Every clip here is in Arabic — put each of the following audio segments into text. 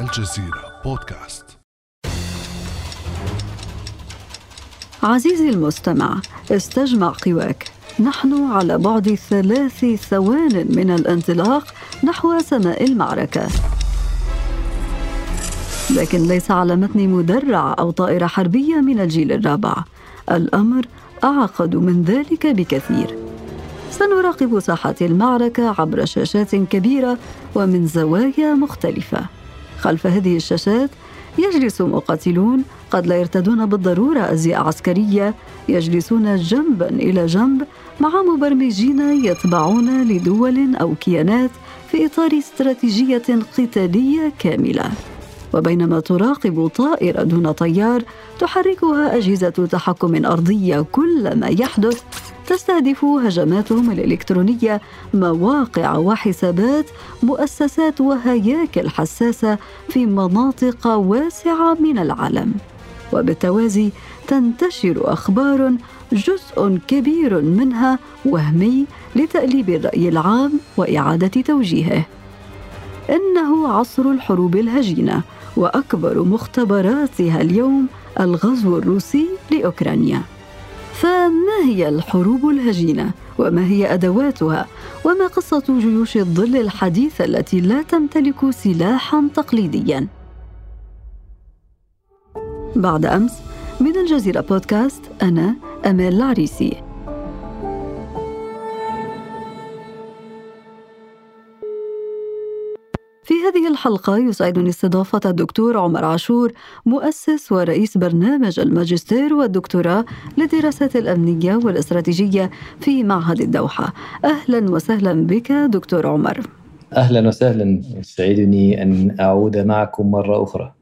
الجزيرة بودكاست. عزيزي المستمع استجمع قواك. نحن على بعد ثلاث ثوان من الانطلاق نحو سماء المعركة. لكن ليس على متن مدرع أو طائرة حربية من الجيل الرابع. الأمر أعقد من ذلك بكثير. سنراقب ساحات المعركة عبر شاشات كبيرة ومن زوايا مختلفة. خلف هذه الشاشات. يجلس مقاتلون قد لا يرتدون بالضرورة أزياء عسكرية. يجلسون جنبا إلى جنب مع مبرمجين يتبعون لدول أو كيانات في إطار استراتيجية قتالية كاملة. وبينما تراقب طائرة دون طيار تحركها أجهزة تحكم أرضية كل ما يحدث تستهدف هجماتهم الإلكترونية مواقع وحسابات مؤسسات وهياكل حساسة في مناطق واسعة من العالم. وبالتوازي تنتشر أخبار جزء كبير منها وهمي لتأليب الرأي العام وإعادة توجيهه. إنه عصر الحروب الهجينة. وأكبر مختبراتها اليوم الغزو الروسي لأوكرانيا. فما هي الحروب الهجينة؟ وما هي أدواتها؟ وما قصة جيوش الظل الحديثة التي لا تمتلك سلاحا تقليديا؟ بعد أمس من الجزيرة بودكاست أنا أمال العريسي. في هذه الحلقة يسعدني استضافة الدكتور عمر عاشور مؤسس ورئيس برنامج الماجستير والدكتوراه للدراسات الأمنية والاستراتيجية في معهد الدوحة. أهلا وسهلا بك دكتور عمر. أهلا وسهلا. يسعدني أن أعود معكم مرة أخرى.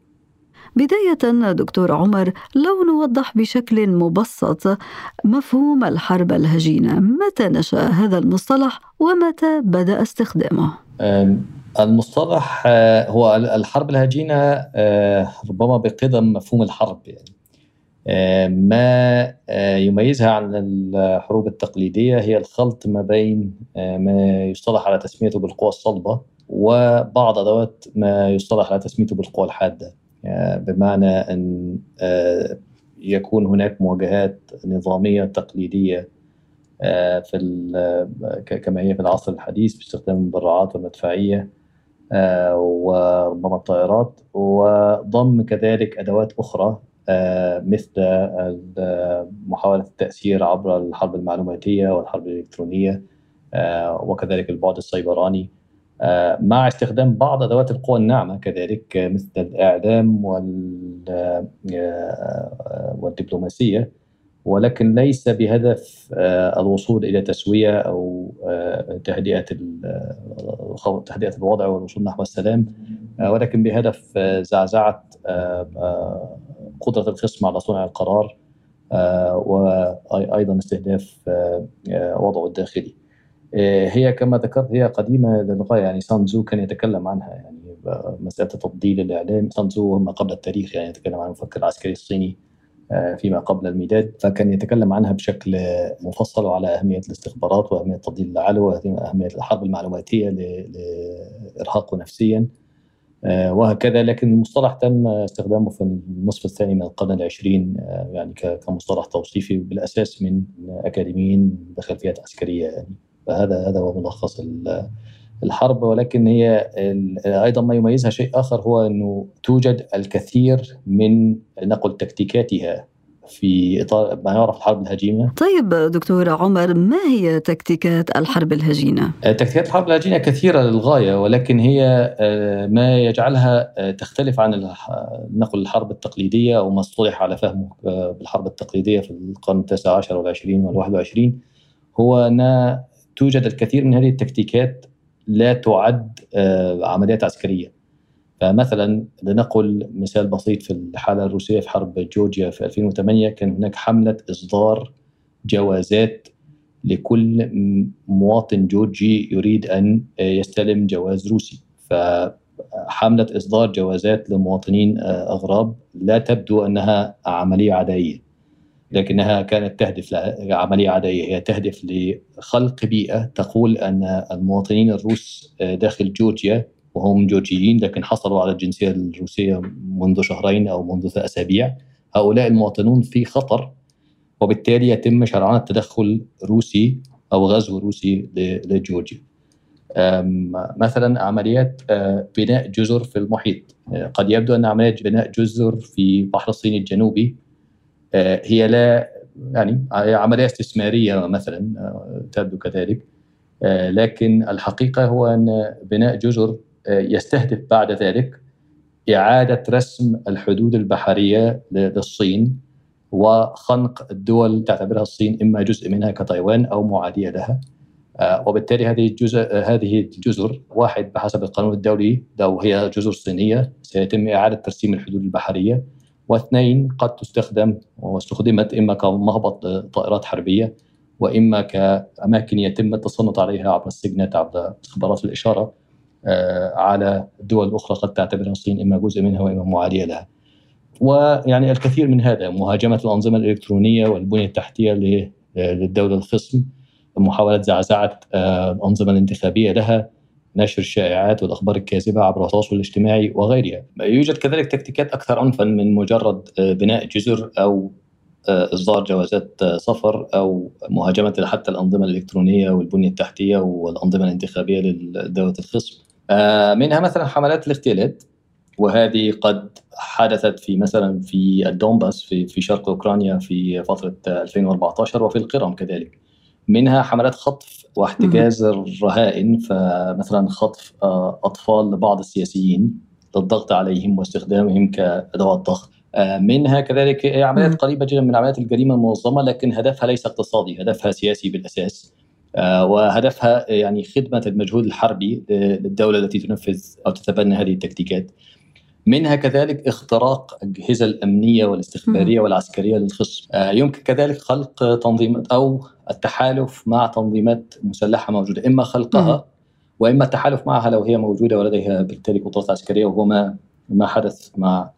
بداية دكتور عمر لو نوضح بشكل مبسط مفهوم الحرب الهجينة متى نشأ هذا المصطلح ومتى بدأ استخدامه؟ المصطلح آه، هو الحرب الهجينة آه، ربما بقدم مفهوم الحرب يعني. آه، ما يميزها عن الحروب التقليدية هي الخلط ما بين ما يصطلح على تسميته بالقوى الصلبة وبعض أدوات ما يصطلح على تسميته بالقوى الحادة. بمعنى أن يكون هناك مواجهات نظامية تقليدية في كما هي في العصر الحديث باستخدام المدرعات والمدفعية. وربما الطائرات وضم كذلك أدوات أخرى آه، مثل محاولة التأثير عبر الحرب المعلوماتية والحرب الإلكترونية آه، وكذلك البعد السيبراني مع استخدام بعض أدوات القوى الناعمة كذلك مثل الاعلام والدبلوماسية. ولكن ليس بهدف آه، الوصول إلى تسوية أو آه، تهدئة آه، تهدئة الوضع والوصول نحو السلام ولكن بهدف زعزعة قدرة الخصم على صنع القرار وأيضا استهداف وضعه الداخلي. هي كما ذكرت هي قديمة للغاية يعني سانزو كان يتكلم عنها يعني مسألة تفضيل الإعلام سانزو ما قبل التاريخ يعني يتكلم عن المفكر العسكري الصيني فيما قبل الميلاد فكان يتكلم عنها بشكل مفصل وعلى أهمية الاستخبارات وأهمية تفضيل العلو وأهمية الحرب المعلوماتية لإرهاقه نفسيا. آه، وهكذا لكن المصطلح تم استخدامه في النصف الثاني من القرن العشرين آه، يعني كمصطلح توصيفي بالأساس من أكاديميين بخلفيات عسكرية. يعني فهذا هذا هو ملخص الحرب ولكن هي أيضا ما يميزها شيء آخر هو أنه توجد الكثير من نقل تكتيكاتها في اطار ما يعرف الحرب الهجينة. طيب دكتور عمر ما هي تكتيكات الحرب الهجينة؟ تكتيكات الحرب الهجينة كثيرة للغاية ولكن هي آه، ما يجعلها آه، تختلف عن نقل الحرب التقليدية أو ما اصطلح على فهمه آه، بالحرب التقليدية في القرن التاسع عشر والعشرين والواحد وعشرين هو أن توجد الكثير من هذه التكتيكات لا تعد آه، عمليات عسكرية. فمثلا لنقل مثال بسيط في الحالة الروسية في حرب جورجيا في 2008 كان هناك حملة إصدار جوازات لكل مواطن جورجي يريد أن يستلم جواز روسي. فحملة إصدار جوازات لمواطنين آه، أغراب لا تبدو أنها عملية عدائيه لكنها كانت تهدف لعملية عدائية هي تهدف لخلق بيئة تقول أن المواطنين الروس داخل جورجيا وهم جورجيين لكن حصلوا على الجنسية الروسية منذ شهرين أو منذ أسابيع. هؤلاء المواطنون في خطر وبالتالي يتم شرعان التدخل روسي أو غزو روسي لجورجيا. مثلا عمليات آه، بناء جزر في المحيط. آه، قد يبدو أن عمليات بناء جزر في بحر الصين الجنوبي هي لا يعني عملية استثمارية مثلا تبدو كذلك. لكن الحقيقة هو أن بناء جزر يستهدف بعد ذلك إعادة رسم الحدود البحرية للصين وخنق الدول تعتبرها الصين إما جزء منها كتايوان أو معادية لها. آه، وبالتالي هذه الجزء هذه الجزر واحد بحسب القانون الدولي لو هي جزر صينية سيتم إعادة ترسيم الحدود البحرية. واثنين قد تستخدم واستخدمت إما كمهبط طائرات حربية وإما كأماكن يتم التصنت عليها عبر السجنات عبر استخبارات الإشارة آه، على الدول الاخرى قد تعتبرها الصين إما جزء منها وإما معاديه لها. ويعني الكثير من هذا مهاجمة الأنظمة الإلكترونية والبنية التحتية للدولة الخصم محاولة زعزعة آه، الأنظمة الانتخابية لها نشر الشائعات والأخبار الكاذبة عبر التواصل الاجتماعي وغيرها يوجد كذلك تكتيكات أكثر عنفا من مجرد آه، بناء جزر أو آه، إصدار جوازات سفر أو مهاجمة حتى الأنظمة الإلكترونية والبنية التحتية والأنظمة الانتخابية لدولة الخصم منها مثلا حملات الاغتيالات وهذه قد حدثت في مثلا في الدونباس في في شرق أوكرانيا في فترة 2014 وفي القرم كذلك. منها حملات خطف واحتجاز الرهائن فمثلا خطف آه، أطفال لبعض السياسيين للضغط عليهم واستخدامهم كأدوات ضغط. آه، منها كذلك عمليات قريبة جدا من عمليات الجريمة المنظمة لكن هدفها ليس اقتصادي هدفها سياسي بالأساس. آه، وهدفها يعني خدمة المجهود الحربي للدولة التي تنفذ أو تتبنى هذه التكتيكات. منها كذلك اختراق الاجهزه الأمنية والاستخبارية والعسكرية للخصم. يمكن كذلك خلق تنظيمات أو التحالف مع تنظيمات مسلحة موجودة إما خلقها وإما التحالف معها لو هي موجودة ولديها بالتالي قدرات عسكرية وهو ما ما حدث مع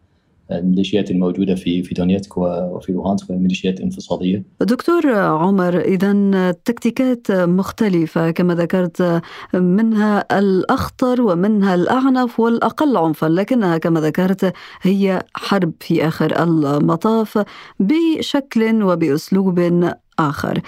الميليشيات الموجودة في في دونيتسك وفي لوهانسك والميليشيات انفصالية. دكتور عمر إذا تكتيكات مختلفة كما ذكرت منها الأخطر ومنها الأعنف والأقل عنفا لكنها كما ذكرت هي حرب في آخر المطاف بشكل وبأسلوب آخر.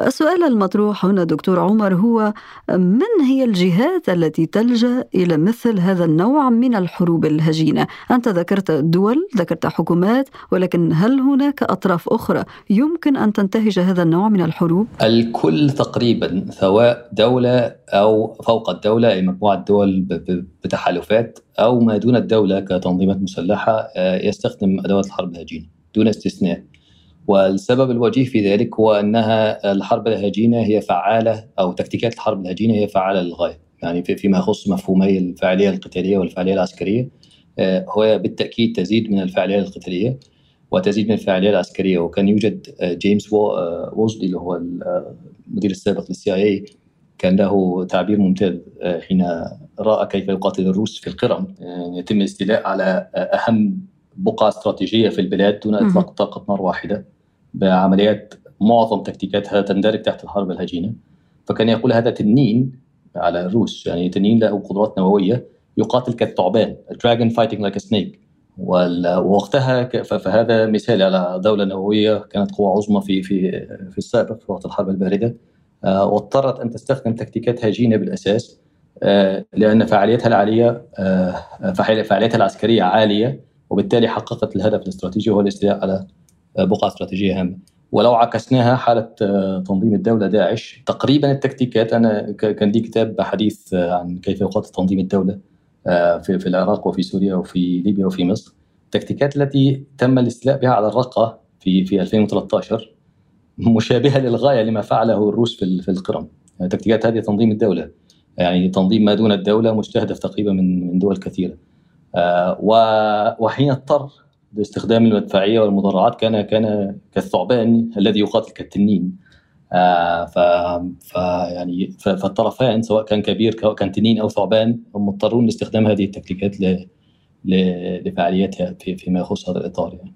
السؤال المطروح هنا دكتور عمر هو من هي الجهات التي تلجأ إلى مثل هذا النوع من الحروب الهجينة؟ أنت ذكرت دول ذكرت حكومات ولكن هل هناك أطراف أخرى يمكن أن تنتهج هذا النوع من الحروب؟ الكل تقريبا سواء دولة أو فوق الدولة أي مجموعة دول بتحالفات أو ما دون الدولة كتنظيمات مسلحة آه، يستخدم أدوات الحرب الهجينة دون استثناء. والسبب الوجيه في ذلك هو أنها الحرب الهجينة هي فعالة أو تكتيكات الحرب الهجينة هي فعالة للغاية. يعني فيما يخص مفهومي الفاعلية القتالية والفاعلية العسكرية آه، هو بالتأكيد تزيد من الفاعلية القتالية وتزيد من الفاعلية العسكرية. وكان يوجد آه، جيمس آه، ووزلي اللي هو المدير السابق للسي آي كان له تعبير ممتاز حين رأى كيف يقاتل الروس في القرم يتم الاستيلاء على أهم بقعة استراتيجية في البلاد دون إطلاق طاقة نار واحدة. بعمليات معظم تكتيكاتها تندرج تحت الحرب الهجينة. فكان يقول هذا تنين على الروس يعني تنين له قدرات نووية يقاتل كالثعبان dragon fighting like snake ووقتها فهذا مثال على دولة نووية كانت قوة عظمى في في في السابق في وقت الحرب الباردة. آه، واضطرت أن تستخدم تكتيكات هجينة بالأساس آه، لأن فعاليتها العالية آه، فعاليتها العسكرية عالية وبالتالي حققت الهدف الاستراتيجي وهو الاستيلاء على بقعه استراتيجية هامة. ولو عكسناها حالة آه، تنظيم الدولة داعش. تقريبا التكتيكات أنا كان لي كتاب حديث آه، عن كيف يقاتل تنظيم الدولة آه، في في العراق وفي سوريا وفي ليبيا وفي مصر. التكتيكات التي تم الاستيلاء بها على الرقة في في 2013 مشابهة للغاية لما فعله الروس في في القرم. تكتيكات هذه تنظيم الدولة. يعني تنظيم ما دون الدولة مستهدف تقريبا من من دول كثيرة. وحين اضطر لاستخدام المدفعية والمدرعات كان كان كالثعبان الذي يقاتل كالتنين. آه، ف, ف يعني فالطرفان سواء كان كبير كان تنين أو ثعبان هم مضطرون لاستخدام هذه التكتيكات ل لفعاليتها في فيما يخص هذا الإطار يعني.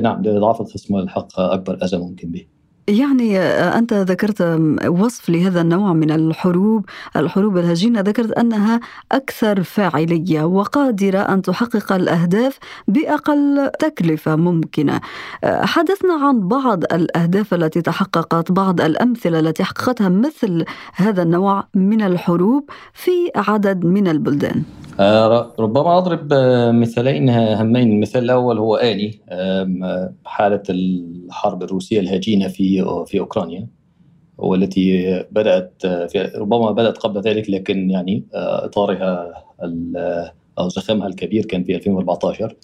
نعم لإضعاف الخصم والحق أكبر اذى ممكن به. يعني أنت ذكرت وصف لهذا النوع من الحروب الحروب الهجينة. ذكرت أنها أكثر فاعلية وقادرة أن تحقق الأهداف بأقل تكلفة ممكنة. حدثنا عن بعض الأهداف التي تحققت بعض الأمثلة التي حققتها مثل هذا النوع من الحروب في عدد من البلدان. آه، ربما أضرب مثالين هامين المثال الأول هو آني حالة الحرب الروسية الهجينة في في أوكرانيا والتي بدأت في ربما بدأت قبل ذلك لكن يعني آه، إطارها أو زخمها الكبير كان في 2014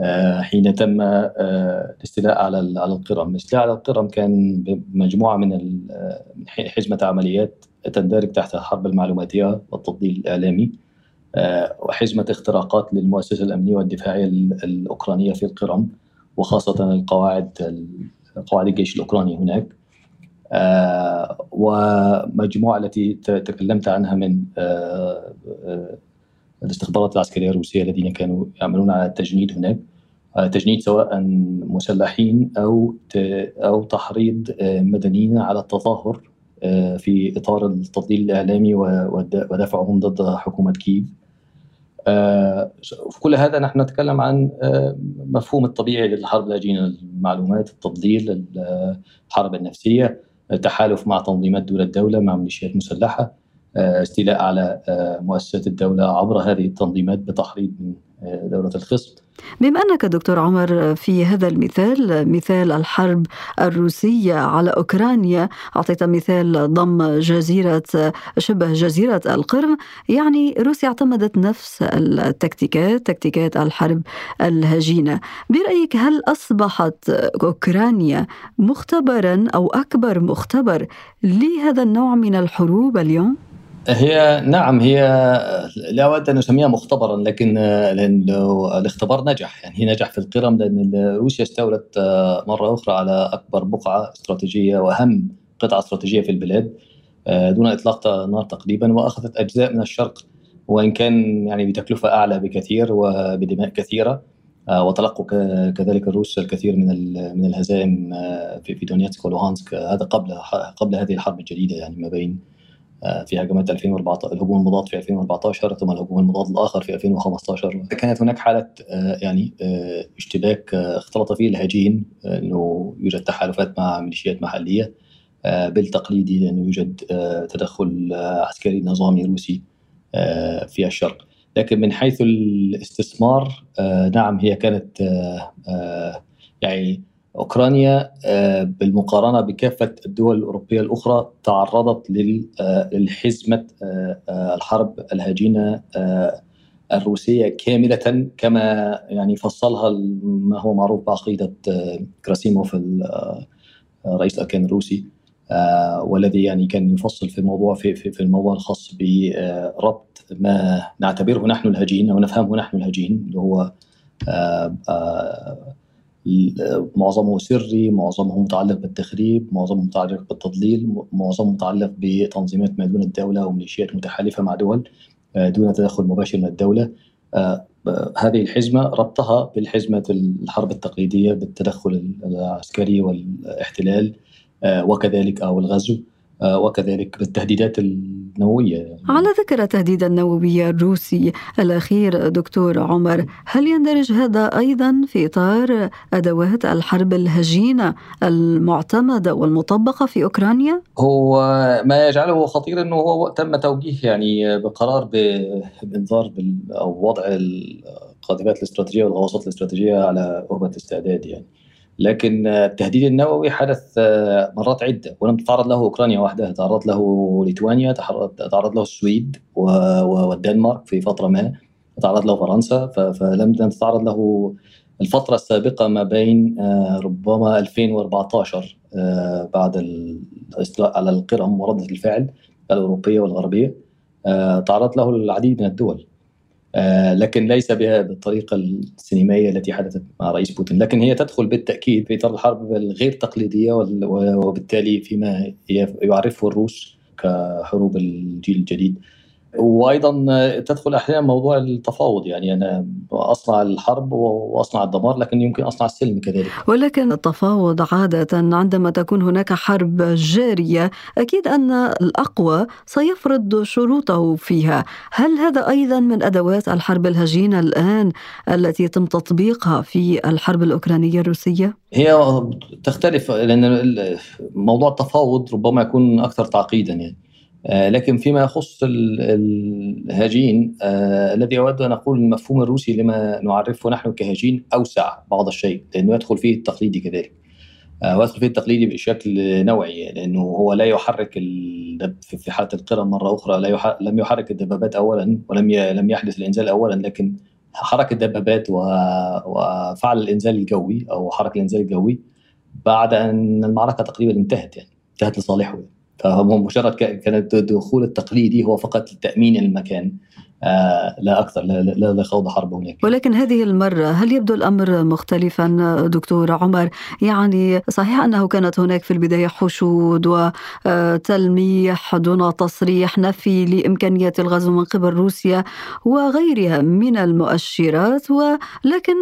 آه، حين تم الاستيلاء على على القرم، الاستيلاء على القرم كان بمجموعة من حزمه عمليات تندرج تحت الحرب المعلوماتية والتضليل الإعلامي. آه، وحزمة اختراقات للمؤسسة الأمنية والدفاعية الأوكرانية في القرم وخاصة القواعد قواعد الجيش الأوكراني هناك آه، ومجموعة التي تكلمت عنها من آه، الاستخبارات العسكرية الروسية الذين كانوا يعملون على التجنيد هناك تجنيد سواء مسلحين أو أو تحريض مدنيين على التظاهر في إطار التضليل الإعلامي ودفعهم ضد حكومة كييف. آه، في كل هذا نحن نتكلم عن آه، مفهوم الطبيعي للحرب الهجينه المعلومات، التضليل، الحرب النفسية، تحالف مع تنظيمات دول الدولة مع ميليشيات مسلحة، آه، استيلاء على مؤسسات الدولة عبر هذه التنظيمات بتحريض من دولة الخصم. بما أنك دكتور عمر في هذا المثال مثال الحرب الروسية على أوكرانيا أعطيت مثال ضم جزيرة شبه جزيرة القرم. يعني روسيا اعتمدت نفس التكتيكات تكتيكات الحرب الهجينة. برأيك هل أصبحت أوكرانيا مختبرا أو أكبر مختبر لهذا النوع من الحروب اليوم؟ هي نعم هي لا أود أن أسميها مختبرا لكن لأن الاختبار نجح. يعني نجح في القرم لأن روسيا استولت مرة أخرى على أكبر بقعة استراتيجية وأهم قطعة استراتيجية في البلاد دون إطلاق نار تقريبا وأخذت أجزاء من الشرق وإن كان يعني بتكلفة أعلى بكثير وبدماء كثيرة وتلقوا كذلك الروس الكثير من من الهزائم في دونيتسك ولوهانسك هذا قبل قبل هذه الحرب الجديدة يعني ما بين آه، في هجمات 2014 الهجوم المضاد في 2014 ثم الهجوم المضاد الآخر في 2015 كانت هناك حالة آه، يعني آه، اشتباك اختلط فيه الهجين إنه يوجد تحالفات مع ميليشيات محلية بالتقليدي لأنه يوجد تدخل عسكري نظامي روسي في الشرق. لكن من حيث الاستثمار نعم هي كانت يعني أوكرانيا آه، بالمقارنة بكافة الدول الأوروبية الأخرى تعرضت للحزمة آه، آه، الحرب الهجينة الروسية كاملة كما يعني فصلها ما هو معروف بعقيدة كراسيموف رئيس الأركان الروسي والذي يعني كان يفصل في الموضوع في, في الموضوع الخاص بربط ما نعتبره نحن الهجين أو نفهمه نحن الهجين اللي هو معظمه سري معظمه متعلق بالتخريب معظمه متعلق بالتضليل معظمه متعلق بتنظيمات ما دون الدولة وميليشيات متحالفة مع دول آه، دون تدخل مباشر من الدولة. آه، هذه الحزمة ربطها بالحزمة الحرب التقليدية بالتدخل العسكري والاحتلال آه، وكذلك أو الغزو. وكذلك بالتهديدات النووية على ذكر التهديد النووي الروسي الأخير دكتور عمر هل يندرج هذا أيضا في إطار أدوات الحرب الهجينة المعتمدة والمطبقة في أوكرانيا؟ هو ما يجعله خطير أنه هو تم توجيه يعني بقرار بإنذار أو وضع القاذفات الاستراتيجية والغواصات الاستراتيجية على أهبة استعداد يعني لكن التهديد النووي حدث آه، مرات عدة. ولم تتعرض له أوكرانيا وحدها تعرض له ليتوانيا تعرض له السويد والدنمارك في فترة ما تعرض له فرنسا. فلم تتعرض له الفترة السابقة ما بين آه، ربما 2014 آه، بعد الاستيلاء على القرم وردة الفعل الأوروبية والغربية. تعرض له العديد من الدول. لكن ليس بها بالطريقة السينمائية التي حدثت مع رئيس بوتين، لكن هي تدخل بالتأكيد في إطار الحرب الغير تقليدية وبالتالي فيما يعرفه الروس كحروب الجيل الجديد. وأيضا تدخل أحيانا موضوع التفاوض. يعني أنا أصنع الحرب وأصنع الدمار لكن يمكن أصنع السلم كذلك. ولكن التفاوض عادة عندما تكون هناك حرب جارية أكيد أن الأقوى سيفرض شروطه فيها. هل هذا أيضا من أدوات الحرب الهجينة الآن التي يتم تطبيقها في الحرب الأوكرانية الروسية؟ هي تختلف لأن موضوع التفاوض ربما يكون أكثر تعقيدا يعني. آه، لكن فيما يخص الهجين آه، الذي اود أن أقول المفهوم الروسي لما نعرفه نحن كهجين أوسع بعض الشيء لأنه يدخل فيه التقليدي كذلك آه، ويدخل فيه التقليدي بشكل نوعي لأنه هو لا يحرك في حالة القرم مرة أخرى لا لم يحرك الدبابات اولا ولم لم يحدث الإنزال اولا لكن حرك الدبابات وفعل الإنزال الجوي أو حرك الإنزال الجوي بعد أن المعركة تقريبا انتهت يعني انتهت لصالحه يعني. فهو مجرد كان الدخول التقليدي هو فقط لتأمين المكان. آه لا أكثر لا, لا, لا خوض حرب هناك. ولكن هذه المرة هل يبدو الأمر مختلفا دكتور عمر؟ يعني صحيح أنه كانت هناك في البداية حشود وتلميح دون تصريح نفي لامكانيه الغزو من قبل روسيا وغيرها من المؤشرات ولكن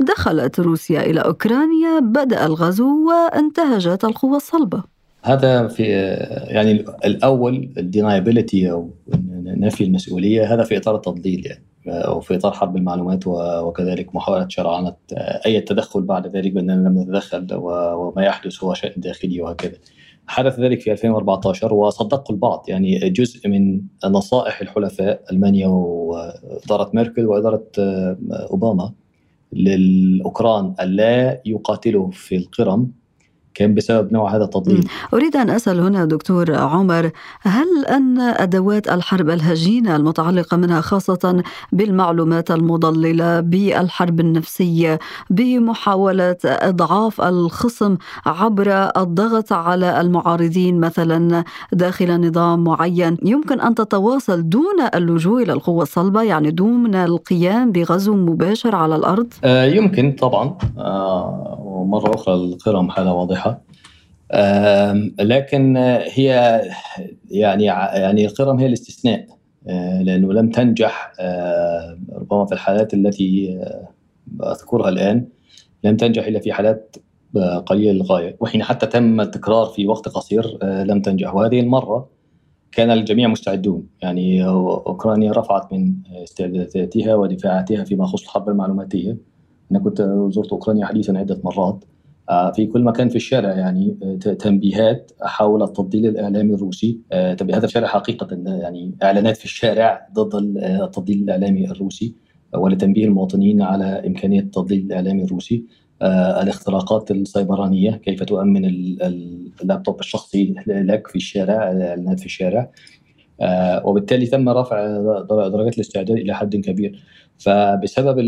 دخلت روسيا إلى أوكرانيا بدأ الغزو وانتهجت القوى الصلبة. هذا في يعني الأول الدينايبيليتي أو نفي المسؤولية هذا في إطار التضليل يعني أو في إطار حرب المعلومات وكذلك محاولة شرعنه أي تدخل بعد ذلك بأننا لم نتدخل وما يحدث هو شان داخلي وهكذا. حدث ذلك في 2014 وصدقه البعض يعني جزء من نصائح الحلفاء ألمانيا وإدارة ميركل وإدارة أوباما للأوكران الا يقاتلوا في القرم كان بسبب نوع هذا التضليل أريد أن أسأل هنا دكتور عمر هل أن أدوات الحرب الهجينة المتعلقة منها خاصة بالمعلومات المضللة بالحرب النفسية بمحاولة إضعاف الخصم عبر الضغط على المعارضين مثلا داخل نظام معين يمكن أن تتواصل دون اللجوء إلى القوة الصلبة يعني دون القيام بغزو مباشر على الأرض؟ آه يمكن طبعا. آه ومرة أخرى القرم حالة واضحة. لكن هي يعني يعني القرم هي الاستثناء آه، لأنه لم تنجح ربما في الحالات التي آه، أذكرها الآن لم تنجح إلا في حالات آه، قليلة للغاية وحين حتى تم التكرار في وقت قصير لم تنجح. وهذه المرة كان الجميع مستعدون. يعني أوكرانيا رفعت من استعداداتها ودفاعاتها فيما يخص الحرب المعلوماتية. أنا كنت زرت أوكرانيا حديثا عدة مرات. آه، في كل مكان في الشارع يعني آه، تنبيهات حول التضليل الإعلامي الروسي. آه، تنبيهات الشارع حقيقة يعني إعلانات في الشارع ضد التضليل الإعلامي الروسي ولتنبيه المواطنين على إمكانية التضليل الإعلامي الروسي. الاختراقات السيبرانيه كيف تؤمن اللابتوب الشخصي لك في الشارع الإعلانات في الشارع. وبالتالي تم رفع درجات الاستعداد إلى حد كبير. فبسبب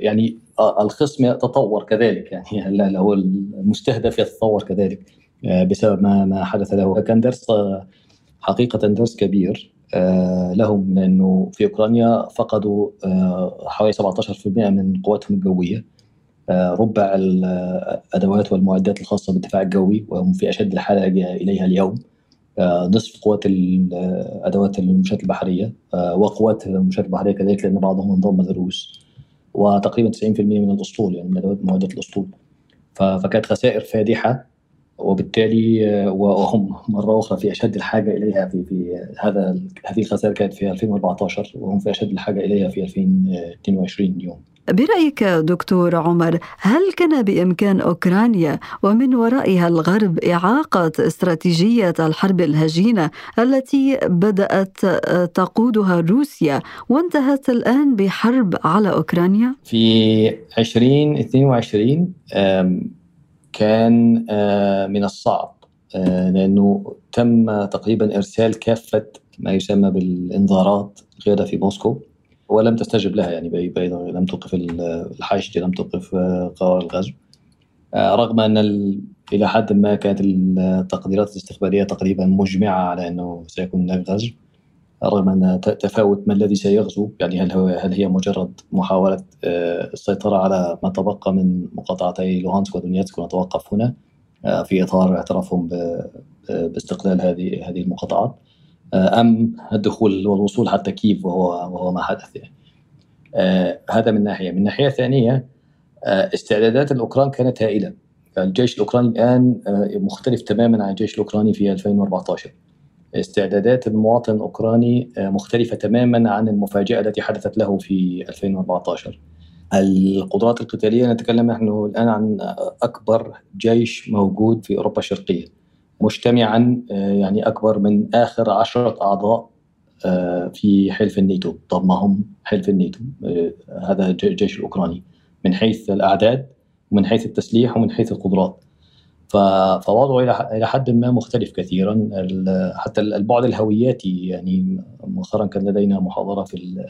يعني الخصم يتطور كذلك يعني هو المستهدف يتطور كذلك آه، بسبب ما ما حدث له. كان درس آه، حقيقة درس كبير آه، لهم لأنه في أوكرانيا فقدوا حوالي 17% من قواتهم الجوية ربع الادوات والمعدات الخاصة بالدفاع الجوي وهم في أشد الحاجة إليها اليوم. نصف قوات الادوات المنشآت البحرية وقوات المنشآت البحرية كذلك لأن بعضهم انضم للروس وتقريبا 90% من الأسطول يعني من أدوات معدات الأسطول فكانت خسائر فادحة وبالتالي وهم مرة أخرى في أشد الحاجة إليها في في هذا هذه الخسائر كانت في 2014 وهم في أشد الحاجة إليها في 2022 اليوم. برأيك دكتور عمر هل كان بإمكان أوكرانيا ومن ورائها الغرب إعاقة استراتيجية الحرب الهجينة التي بدأت تقودها روسيا وانتهت الآن بحرب على أوكرانيا؟ في 2022 كان من الصعب لأنه تم تقريبا إرسال كافة ما يسمى بالإنذارات غير في موسكو ولم تستجب لها يعني بيضاء لم توقف الحاشد لم توقف آه، قرار الغزو. آه، رغم أن إلى حد ما كانت التقديرات الاستخبارية تقريبا مجمعة على أنه سيكون هناك غزو رغم أن تفاوت ما الذي سيغزو يعني هل هو هل هي مجرد محاولة آه، السيطرة على ما تبقى من مقاطعتي لوهانسك ودونيتسك ونتوقف هنا في إطار اعترافهم باستقلال هذه هذه المقاطعات. أم الدخول والوصول حتى كيف وهو وهو ما حدث يعني. هذا من ناحية، من ناحية ثانية استعدادات الأوكران كانت هائلة. الجيش الأوكراني الآن مختلف تماما عن الجيش الأوكراني في 2014 استعدادات المواطن الأوكراني مختلفة تماما عن المفاجأة التي حدثت له في 2014 القدرات القتالية نتكلم نحن الآن عن أكبر جيش موجود في أوروبا الشرقية مجتمعا يعني أكبر من آخر عشرة أعضاء في حلف الناتو. ضمهم حلف الناتو هذا الجيش الأوكراني. من حيث الأعداد ومن حيث التسليح ومن حيث القدرات. فوضعه إلى حد ما مختلف كثيرا. حتى البعد الهوياتي يعني مؤخرا كان لدينا محاضرة في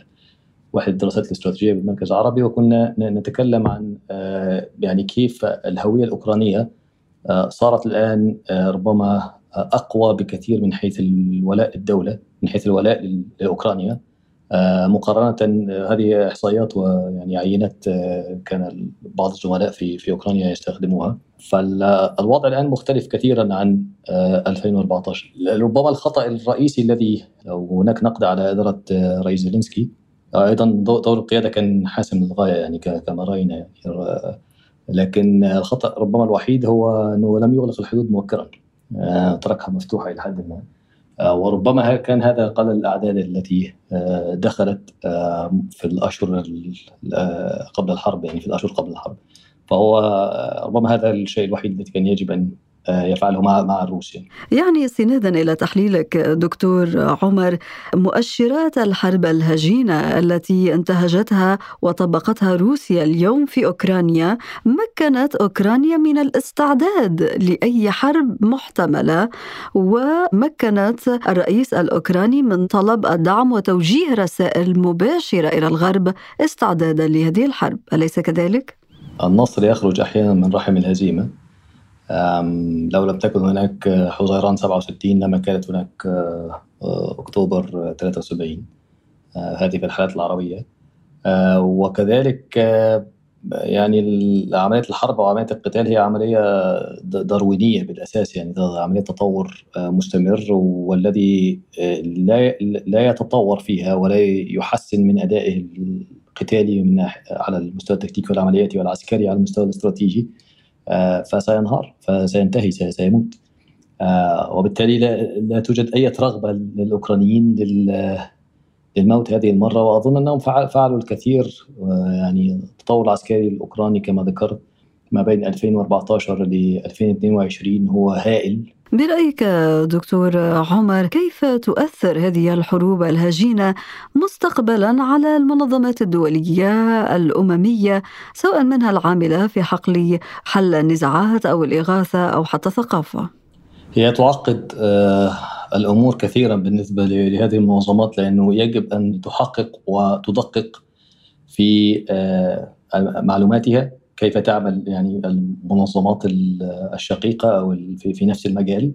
واحد الدراسات الاستراتيجية بالمركز العربي وكنا نتكلم عن يعني كيف الهوية الأوكرانية صارت الآن ربما أقوى بكثير من حيث الولاء الدولة من حيث الولاء لأوكرانيا. آه، مقارنة هذه إحصائيات ويعني عينات آه، كان بعض الزملاء في في أوكرانيا يستخدموها. فالوضع الآن مختلف كثيرا عن 2014 آه، ربما الخطأ الرئيسي الذي هناك نقد على إدارة رئيس زيلينسكي. أيضا دور القيادة كان حاسم للغاية يعني كما رأينا يعني لكن الخطأ ربما الوحيد هو أنه لم يغلق الحدود مبكرا. تركها مفتوحة إلى حد ما. آه، وربما كان هذا قلل الأعداد التي آه، دخلت آه، في الأشهر قبل الحرب يعني في الأشهر قبل الحرب. فهو ربما هذا الشيء الوحيد الذي كان يجب أن يفعله مع مع الروس يعني استنادا إلى تحليلك دكتور عمر مؤشرات الحرب الهجينة التي انتهجتها وطبقتها روسيا اليوم في أوكرانيا مكنت أوكرانيا من الاستعداد لأي حرب محتملة ومكنت الرئيس الأوكراني من طلب الدعم وتوجيه رسائل مباشرة إلى الغرب استعدادا لهذه الحرب أليس كذلك؟ النصر يخرج أحيانا من رحم الهزيمة. لو لم تكن هناك حزيران 67 لما كانت هناك آه، أكتوبر 73 آه، هذه في الحالات العربية. آه، وكذلك يعني عملية الحرب وعملية القتال هي عملية داروينية بالأساس يعني عملية تطور مستمر والذي لا لا يتطور فيها ولا يحسن من أدائه القتالي من على المستوى التكتيكي والعملياتي والعسكري على المستوى الاستراتيجي. فسينهار فسينتهي سيموت. آه، وبالتالي لا, توجد أي رغبة للأوكرانيين للموت هذه المرة. وأظن أنهم فعلوا الكثير يعني التطور العسكري الأوكراني كما ذكرت ما بين 2014 ل 2022 هو هائل. برأيك دكتور عمر كيف تؤثر هذه الحروب الهجينة مستقبلا على المنظمات الدولية الأممية سواء منها العاملة في حقل حل النزاعات أو الإغاثة أو حتى الثقافة؟ هي تعقد آه، الأمور كثيرا بالنسبة لهذه المنظمات لأنه يجب أن تحقق وتدقق في آه، معلوماتها. كيف تعمل يعني المنظمات الشقيقة أو في نفس المجال؟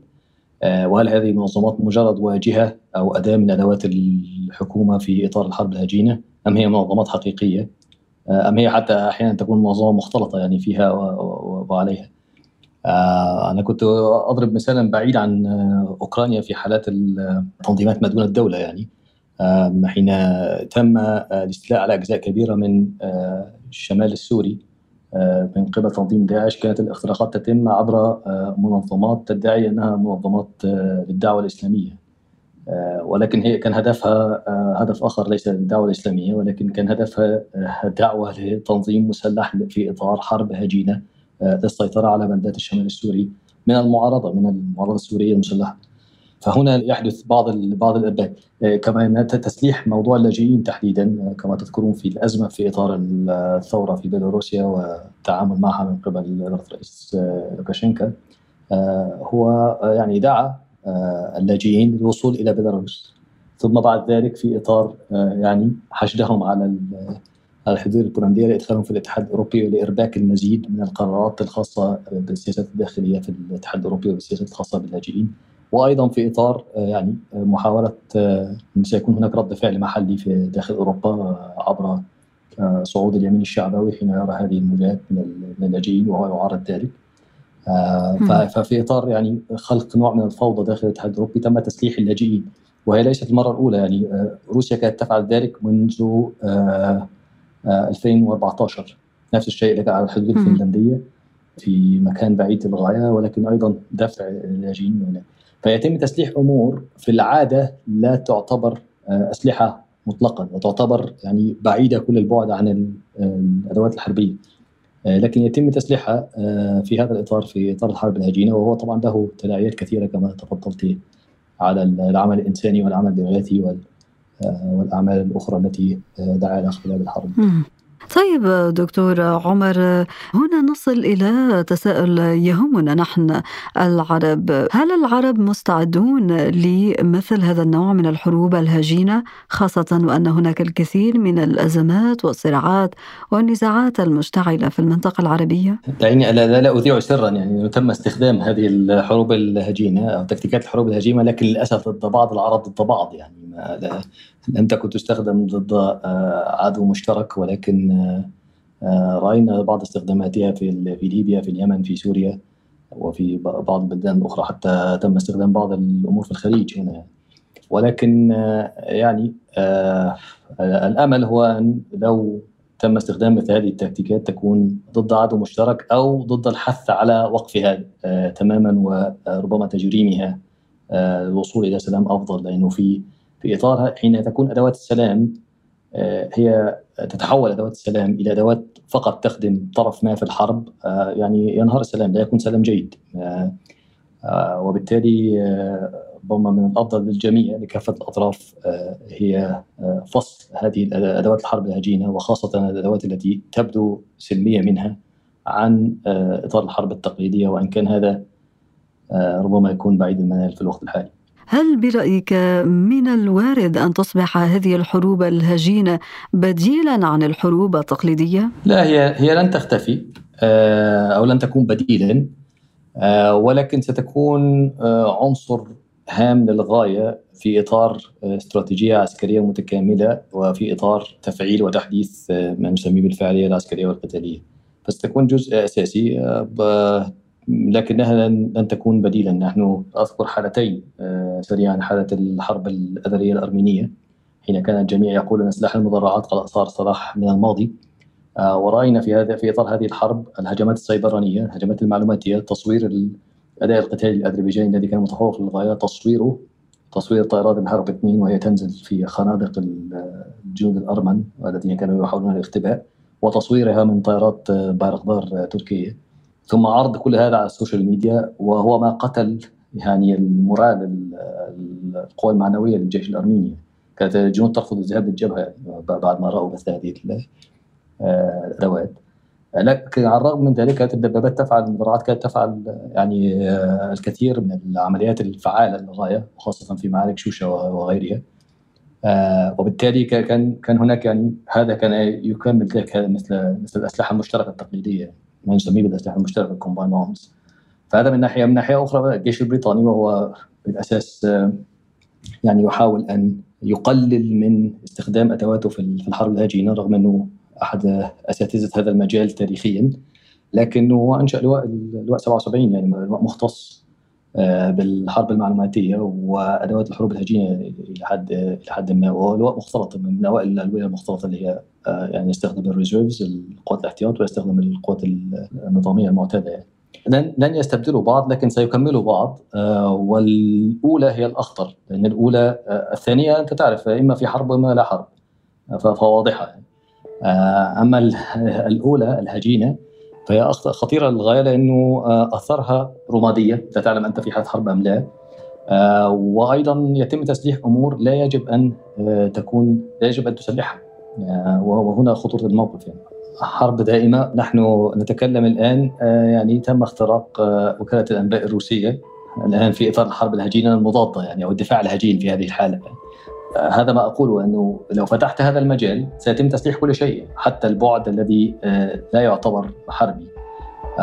آه، وهل هذه المنظمات مجرد واجهة أو أداة من أدوات الحكومة في إطار الحرب الهجينة؟ أم هي منظمات حقيقية؟ آه، أم هي حتى أحيانا تكون منظمة مختلطة يعني فيها وعليها؟ آه، أنا كنت أضرب مثالا بعيد عن أوكرانيا في حالات التنظيمات ما دون الدولة يعني. حين تم الاستيلاء على أجزاء كبيرة من الشمال السوري من قبل تنظيم داعش كانت الاختراقات تتم عبر آه، منظمات تدعي أنها منظمات آه، للدعوة الإسلامية ولكن هي كان هدفها هدف آخر ليس الدعوه الإسلامية ولكن كان هدفها دعوة لتنظيم مسلح في إطار حرب هجينة للسيطرة على بلدات الشمال السوري من المعارضة من المعارضة السورية المسلحة. فهنا يحدث بعض بعض الارباك آه، كما تسليح موضوع اللاجئين تحديدا آه، كما تذكرون في الأزمة في إطار الثورة في بيلاروسيا والتعامل معها من قبل الرئيس آه، لوكاشينكا هو يعني دعا اللاجئين للوصول إلى بيلاروس. ثم بعد ذلك في إطار يعني حشدهم على الحدود البولندية لإدخالهم في الاتحاد الأوروبي ولارباك المزيد من القرارات الخاصة بالسياسات الداخلية في الاتحاد الأوروبي والسياسات الخاصة باللاجئين. وأيضا في إطار آه، يعني آه، محاولة آه، إن سيكون هناك رد فعل محلي في داخل أوروبا عبر صعود اليمين الشعبوي حين يرى هذه الموجات من اللاجئين وهو يعارض ذلك. ففي إطار يعني خلق نوع من الفوضى داخل الاتحاد الأوروبي تم تسليح اللاجئين وهي ليست المرة الأولى يعني روسيا كانت تفعل ذلك منذ 2014 نفس الشيء على الحدود الفنلندية في مكان بعيد للغايه ولكن أيضا دفع اللاجئين هنا فيتم تسليح أمور في العادة لا تعتبر أسلحة مطلقا وتعتبر يعني بعيدة كل البعد عن الأدوات الحربية لكن يتم تسليحها في هذا الإطار في إطار الحرب الهجينة وهو طبعا له تداعيات كثيرة كما تفضلت على العمل الإنساني والعمل الاغاثي والأعمال الأخرى التي دعا إلى خلال الحرب. طيب دكتور عمر هنا نصل إلى تساؤل يهمنا نحن العرب، هل العرب مستعدون لمثل هذا النوع من الحروب الهجينة خاصة وأن هناك الكثير من الأزمات والصراعات والنزاعات المشتعلة في المنطقة العربية؟ يعني لا, لا أذيع سرا يعني تم استخدام هذه الحروب الهجينة أو تكتيكات الحروب الهجينه لكن للأسف ضد بعض العرب ضد بعض يعني لم تكن تستخدم ضد عدو مشترك ولكن رأينا بعض استخداماتها في في ليبيا في اليمن في سوريا وفي بعض البلدان الأخرى. حتى تم استخدام بعض الأمور في الخليج هنا. ولكن يعني الأمل هو أن لو تم استخدام مثل هذه التكتيكات تكون ضد عدو مشترك أو ضد الحث على وقفها تماما وربما تجريمها الوصول إلى سلام أفضل. لأنه في في اطارها حين تكون أدوات السلام هي تتحول أدوات السلام إلى أدوات فقط تخدم طرف ما في الحرب يعني ينهار السلام لا يكون سلام جيد وبالتالي ربما من الأفضل للجميع لكافة الأطراف هي فصل هذه ادوات الحرب الهجينه وخاصة الأدوات التي تبدو سلمية منها عن إطار الحرب التقليدية وإن كان هذا ربما يكون بعيد المنال في الوقت الحالي. هل برأيك من الوارد أن تصبح هذه الحروب الهجينة بديلا عن الحروب التقليدية؟ لا هي هي لن تختفي أو لن تكون بديلا ولكن ستكون عنصر هام للغاية في إطار استراتيجية عسكرية متكاملة وفي إطار تفعيل وتحديث ما نسميه بالفعالية العسكرية والقتالية فستكون جزء أساسي لكنها لن تكون بديلا. نحن أذكر حالتين سريعا حالة الحرب الاذريه الأرمينية حين كان الجميع يقول أن سلاح المدرعات قد صار صلاح من الماضي. ورأينا في هذا في إطار هذه الحرب الهجمات السيبرانيه الهجمات المعلوماتية تصوير الاداء القتالي الأذربيجاني الذي كان متفوق للغاية تصويره تصوير طائرات الحرب اثنين وهي تنزل في خنادق الجنود الأرمن الذين كانوا يحاولون الاختباء وتصويرها من طائرات بايرقدار تركية. ثم عرض كل هذا على ال social media وهو ما قتل يعني ال morale القوى المعنوية للجيش الأرميني. كانت الجنود ترفض الذهاب للجبهة بعد ما رأوا مثل هذه الادوات لكن على الرغم من ذلك كانت الدبابات تفعل المدرعات كانت تفعل يعني الكثير من العمليات الفعالة للغاية وخاصة في معارك شوشة وغيرها. وبالتالي كان كان هناك يعني هذا كان يكمل ذلك مثل مثل الأسلحة المشتركة التقليدية. ما نسميه بالأسلحة المشتركه ال combined arms فهذا من ناحية من ناحية أخرى الجيش البريطاني وهو بالأساس يعني يحاول أن يقلل من استخدام أدواته في الحرب الهجينة رغم أنه أحد أساتذة هذا المجال تاريخيا. لكنه أنشأ لواء اللواء 77 يعني لواء مختص. بالحرب المعلوماتية وأدوات الحروب الهجينه إلى حد إلى حد ما وهو لواء مختلط من اوائل الألوية المختلطة اللي هي يعني يستخدم الريزيرفز القوات الاحتياط ويستخدم القوات النظامية المعتادة يعني. لن لن يستبدلوا بعض لكن سيكملوا بعض والأولى هي الأخطر لأن الأولى الثانية أنت تعرف إما في حرب وإما لا حرب فواضحة يعني. أما الأولى الهجينة فهي خطيرة للغاية لأنه أثرها رمادية. لا تعلم أنت في حاله حرب أم لا. وأيضا يتم تسليح أمور لا يجب أن تكون لا يجب أن تسلحها. وهنا خطورة الموقف يعني. حرب دائمة. نحن نتكلم الآن يعني تم اختراق وكالة الأنباء الروسية. الآن في إطار الحرب الهجينة المضادة يعني أو الدفاع الهجين في هذه الحالة. هذا ما اقوله أنه لو فتحت هذا المجال سيتم تسليح كل شيء حتى البعد الذي لا يعتبر حربي.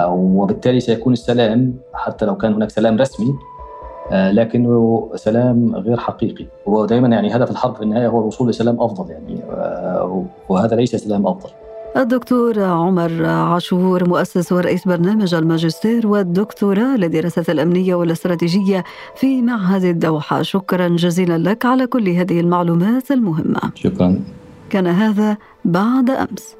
وبالتالي سيكون السلام حتى لو كان هناك سلام رسمي لكنه سلام غير حقيقي. ودائما يعني هدف الحرب في النهاية هو الوصول لسلام أفضل يعني وهذا ليس سلام أفضل. الدكتور عمر عاشور مؤسس ورئيس برنامج الماجستير والدكتوراه للدراسات الأمنية والاستراتيجية في معهد الدوحة. شكرا جزيلا لك على كل هذه المعلومات المهمة. شكرا. كان هذا بعد أمس.